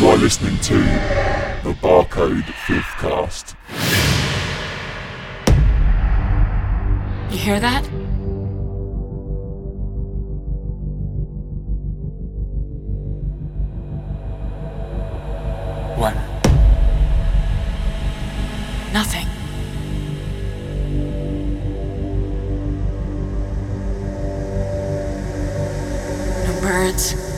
You are listening to the Barcode Fifth Cast. You hear that? What? Nothing. No birds.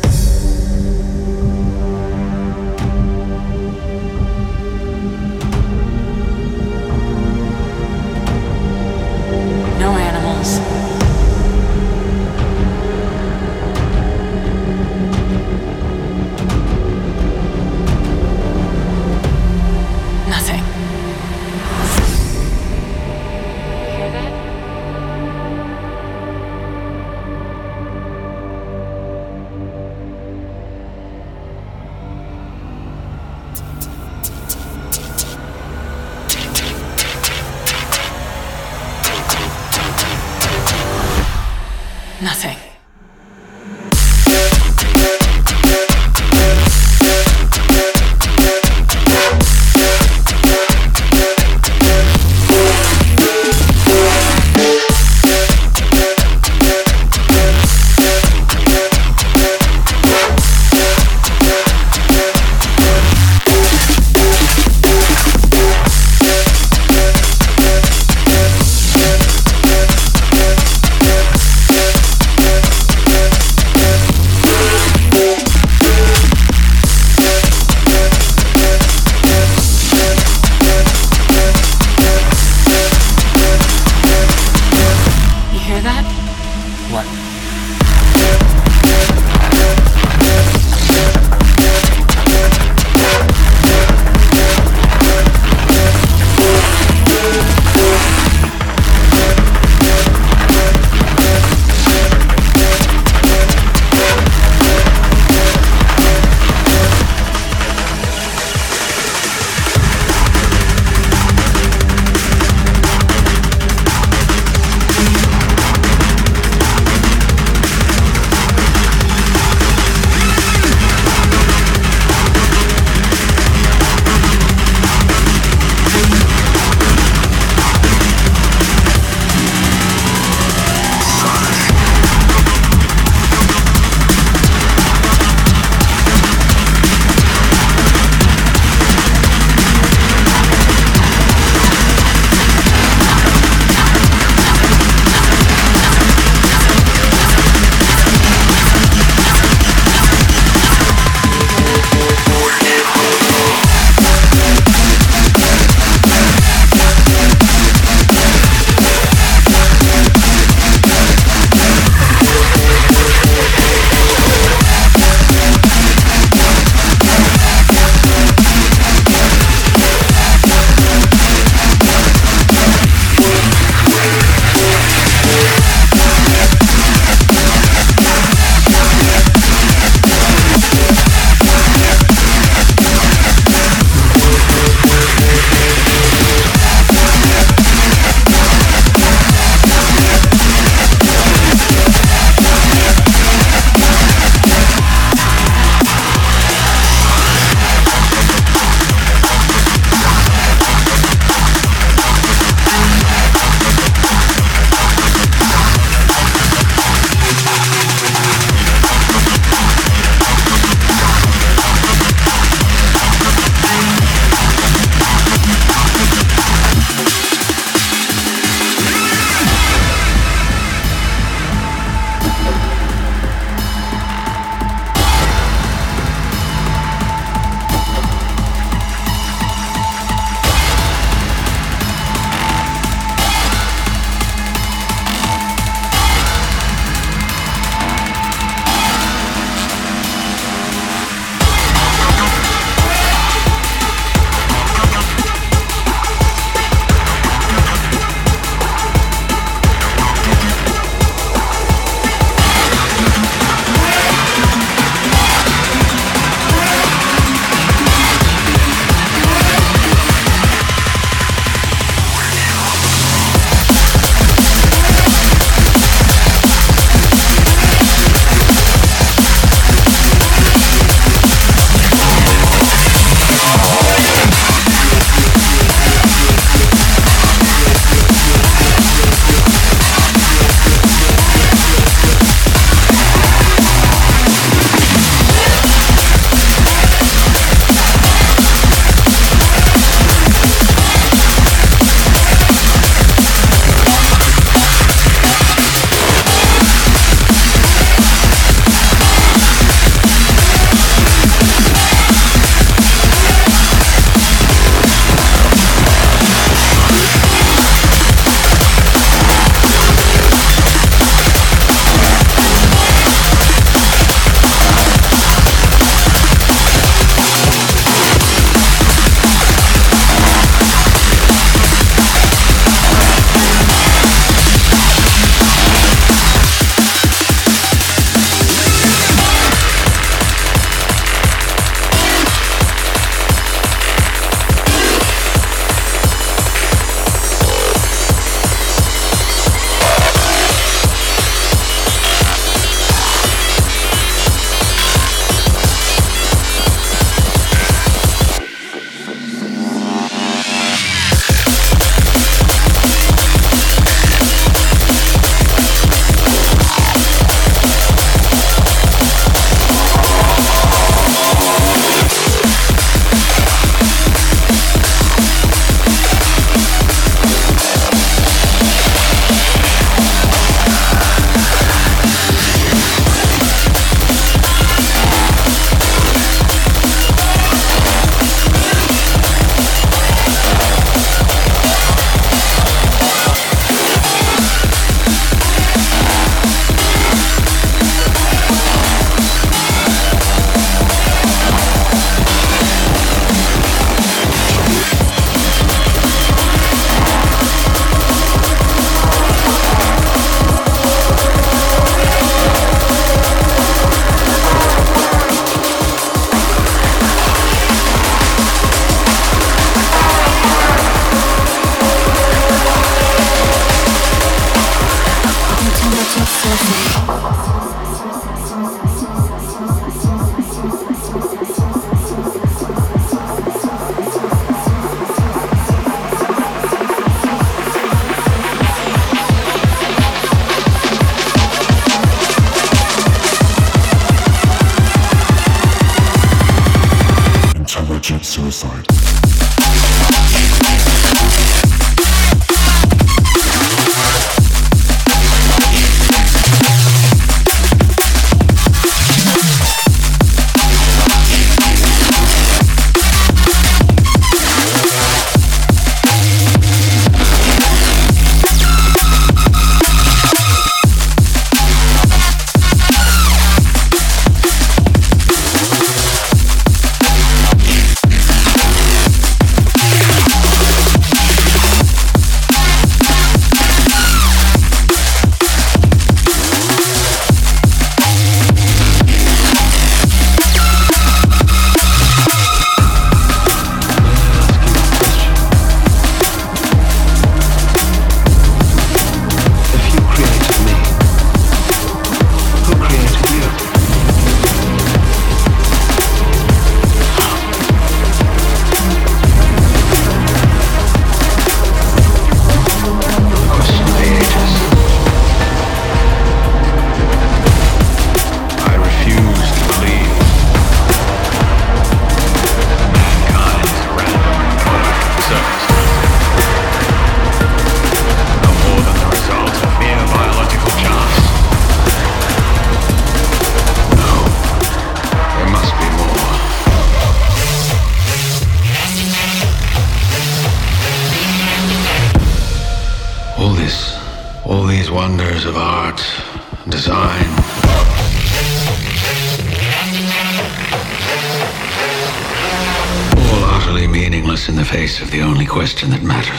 question that matters.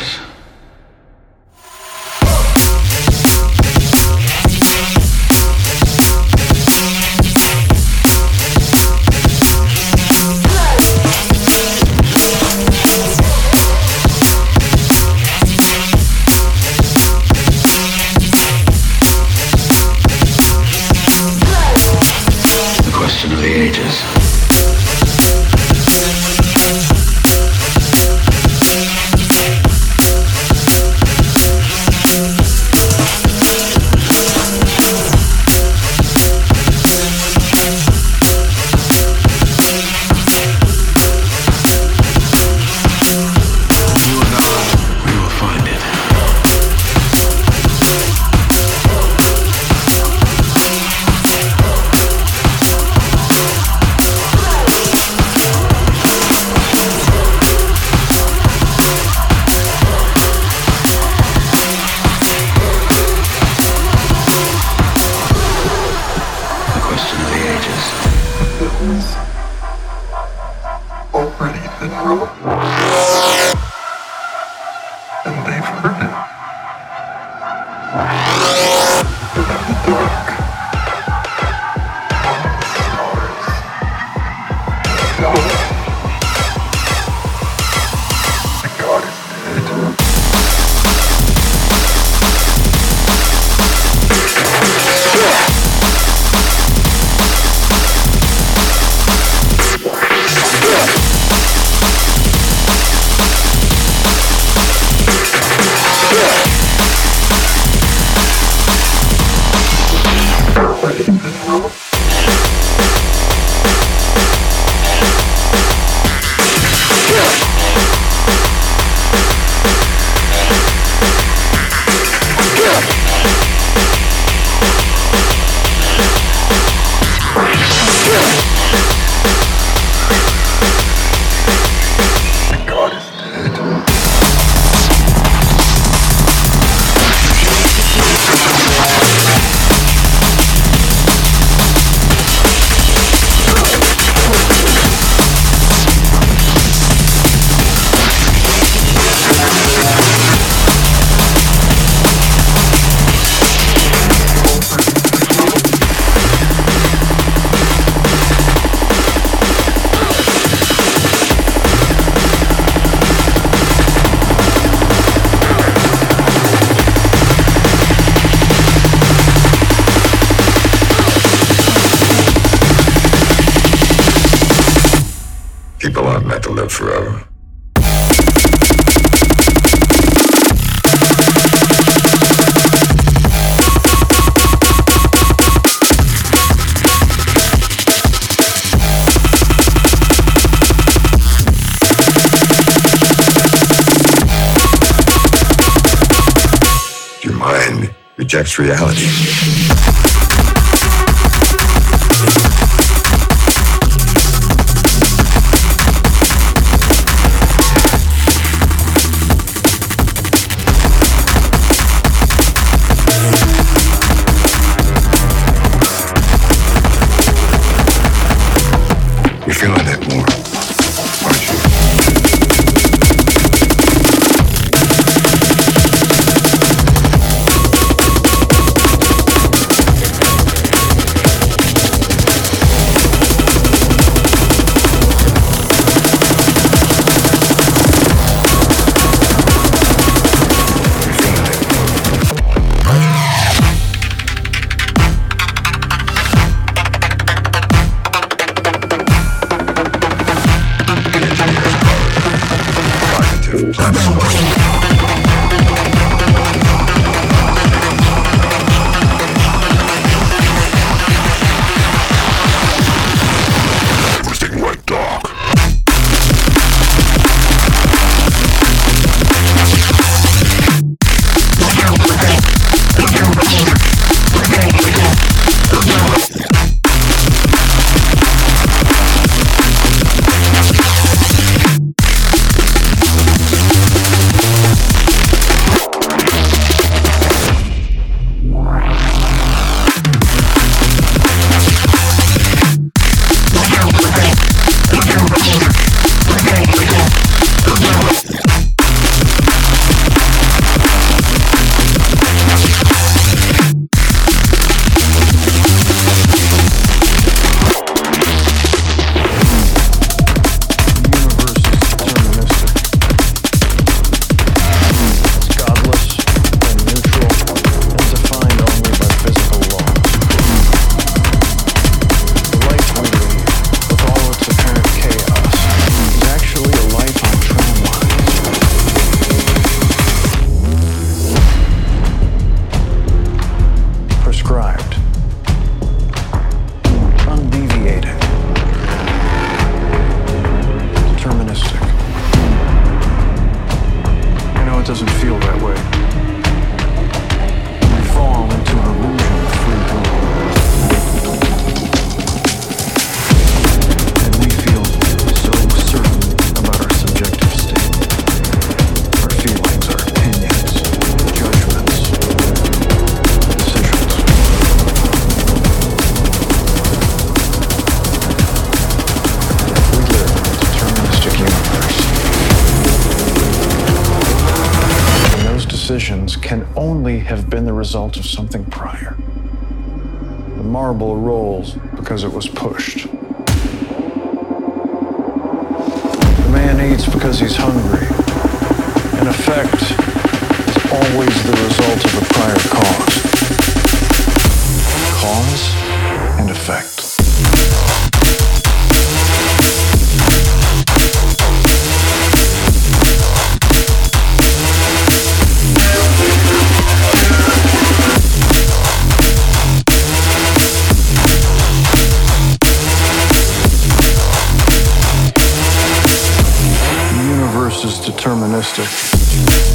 People aren't meant to live forever. Your mind rejects reality. result of something prior. The marble rolls because it was pushed. The man eats because he's hungry. An effect is always the result of a prior cause. Cause and effect. Mister.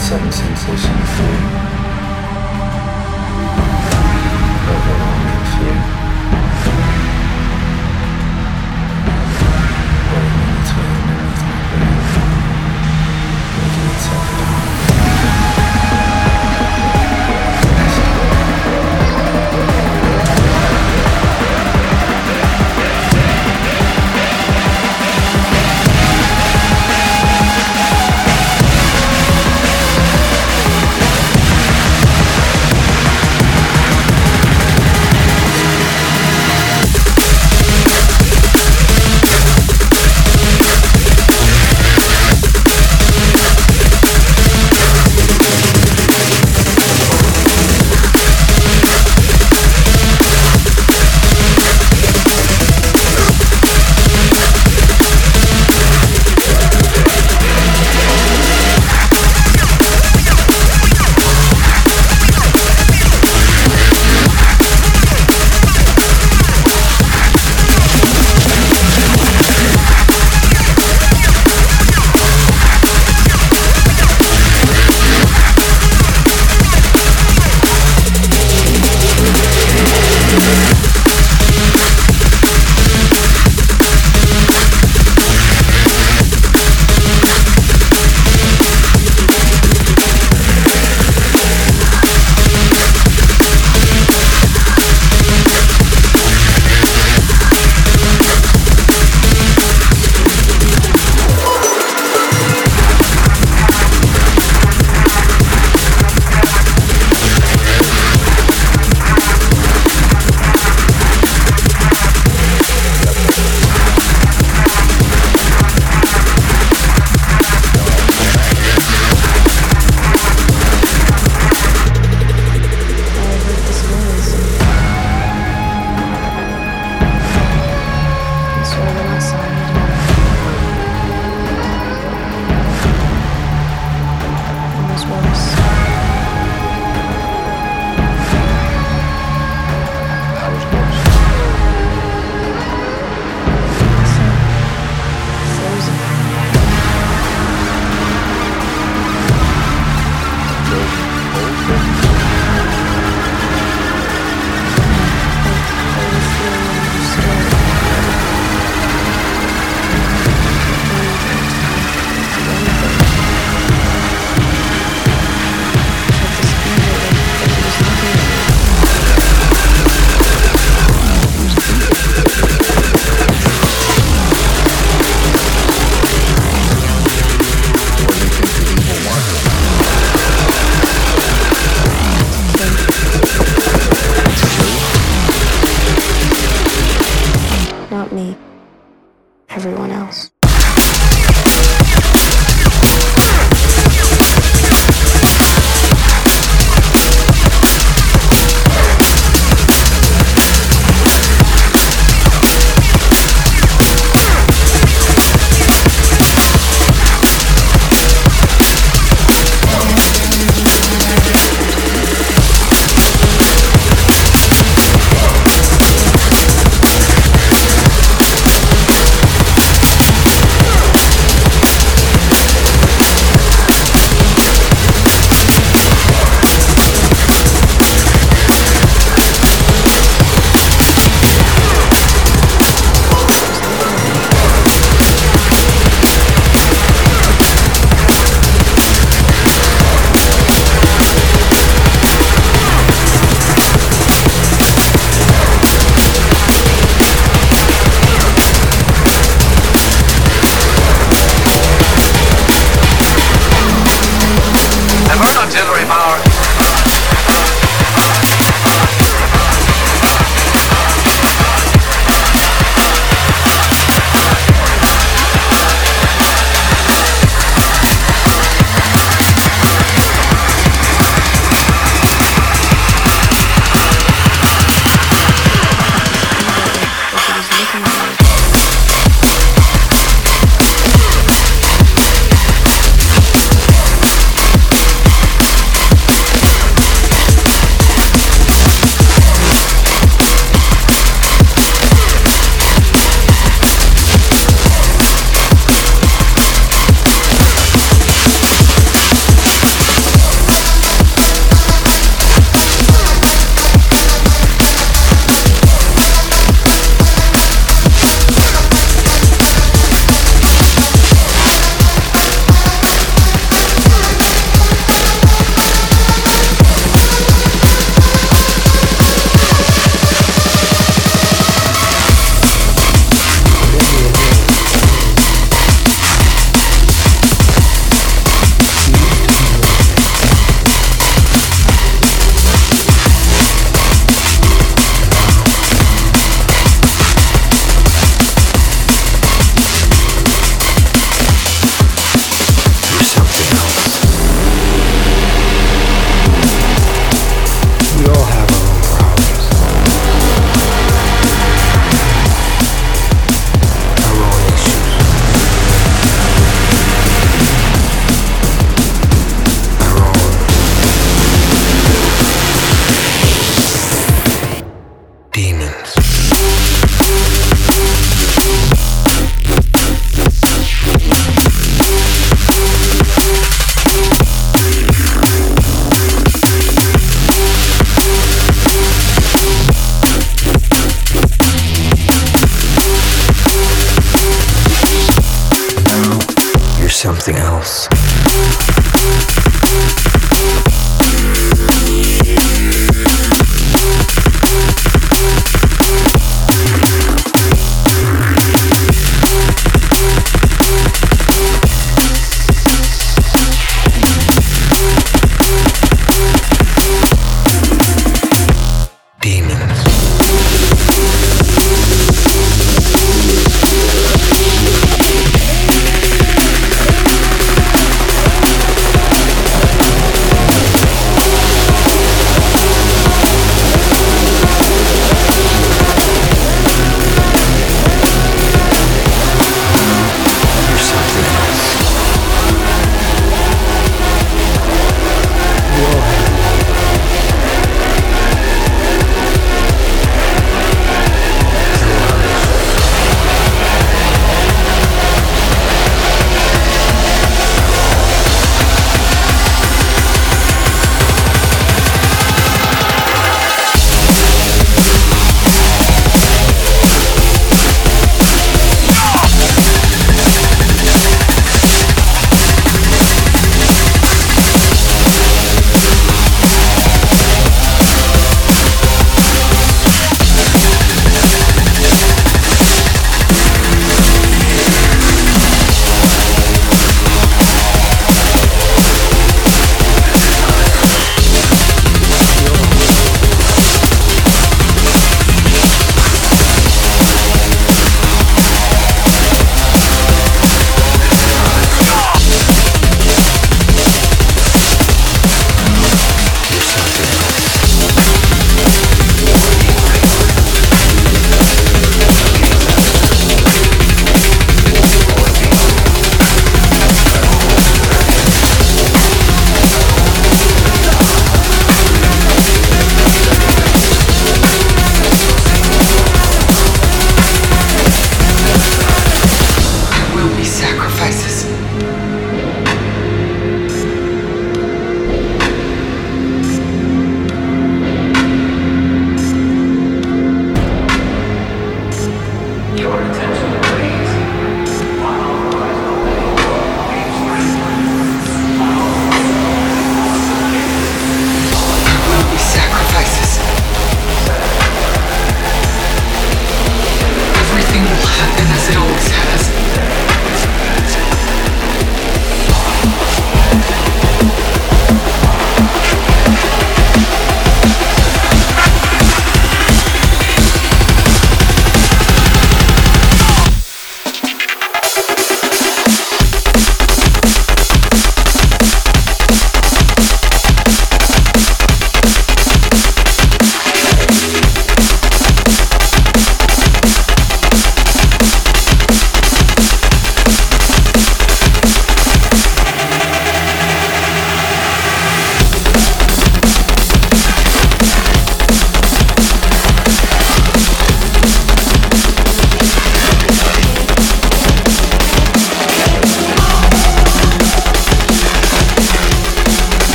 seven sensations.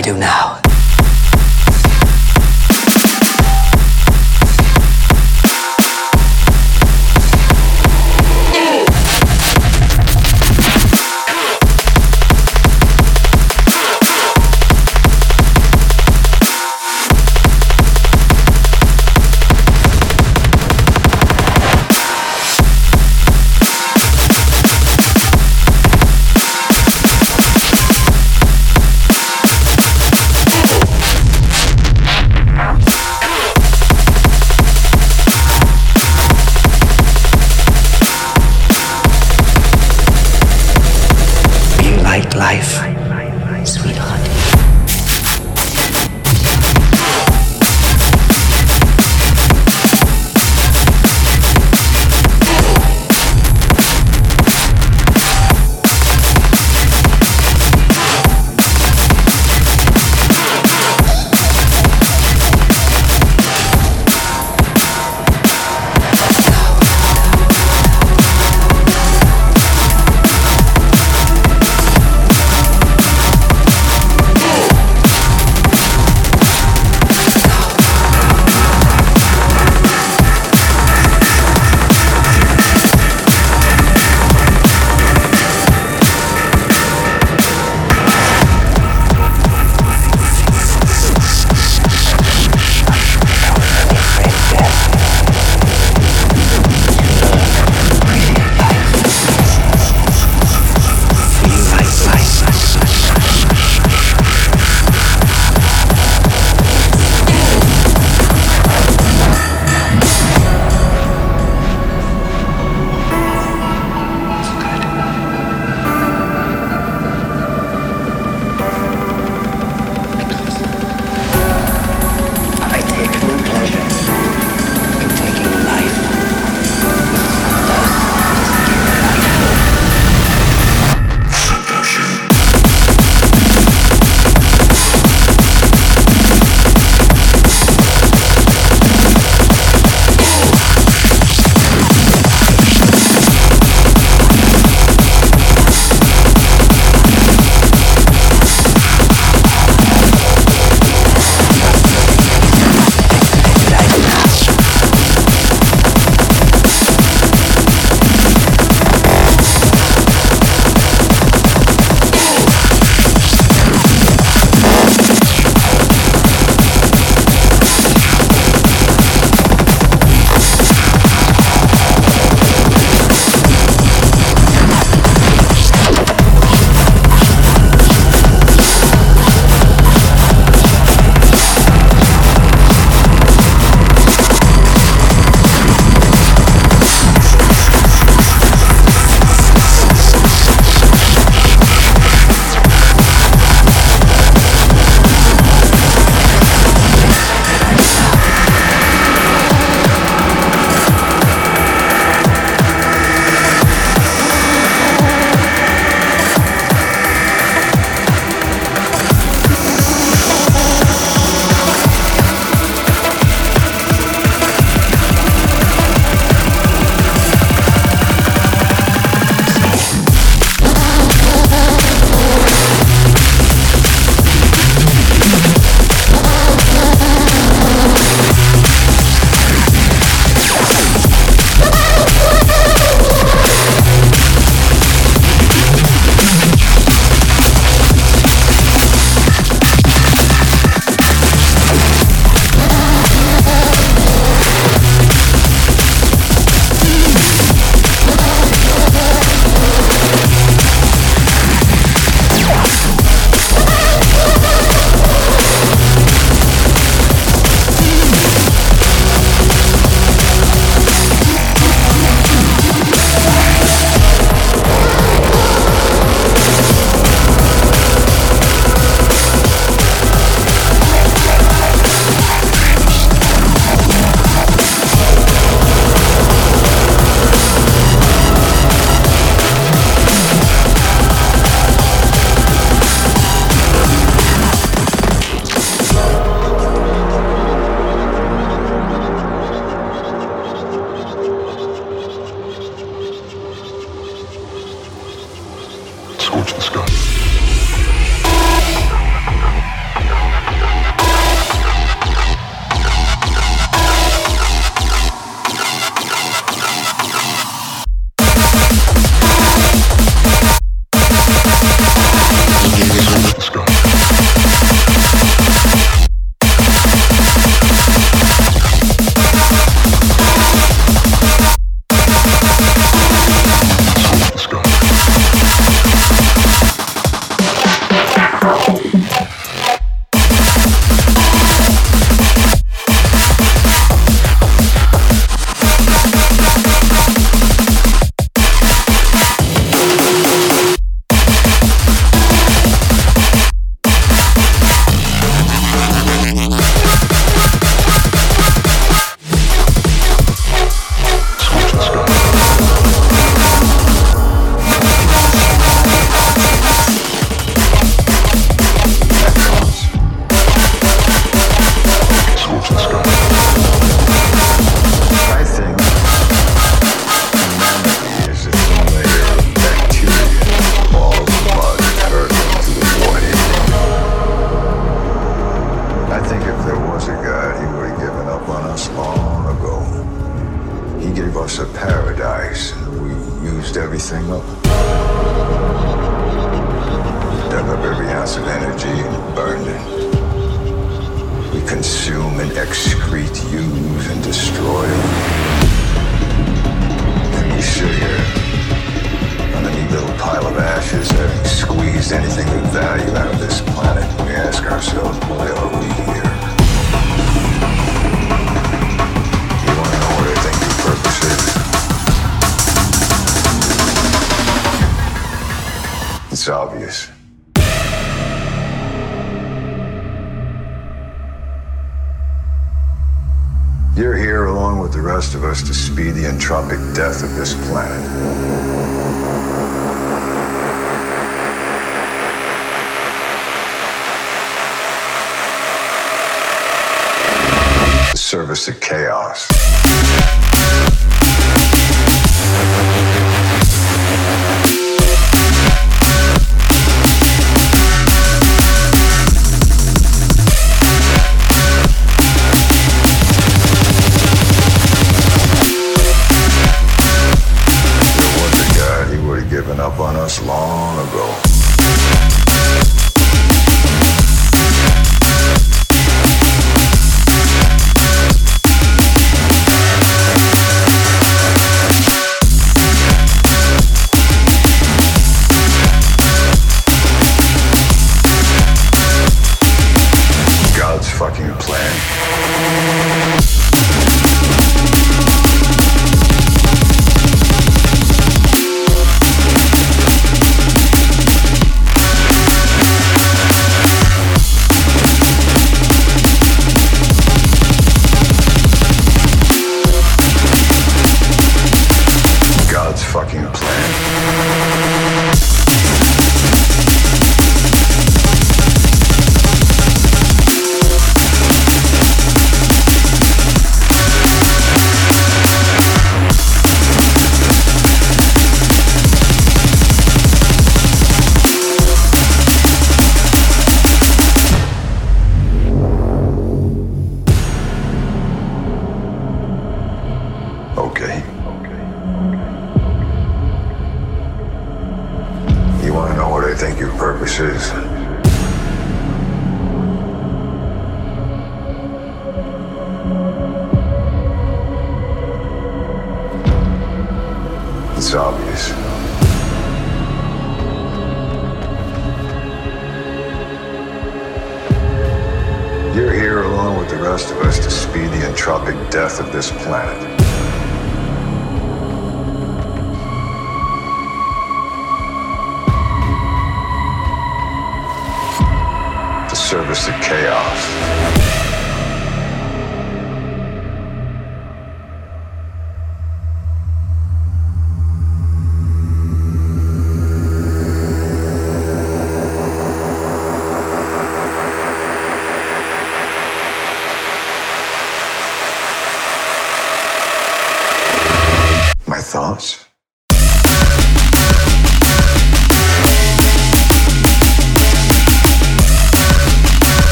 I do now?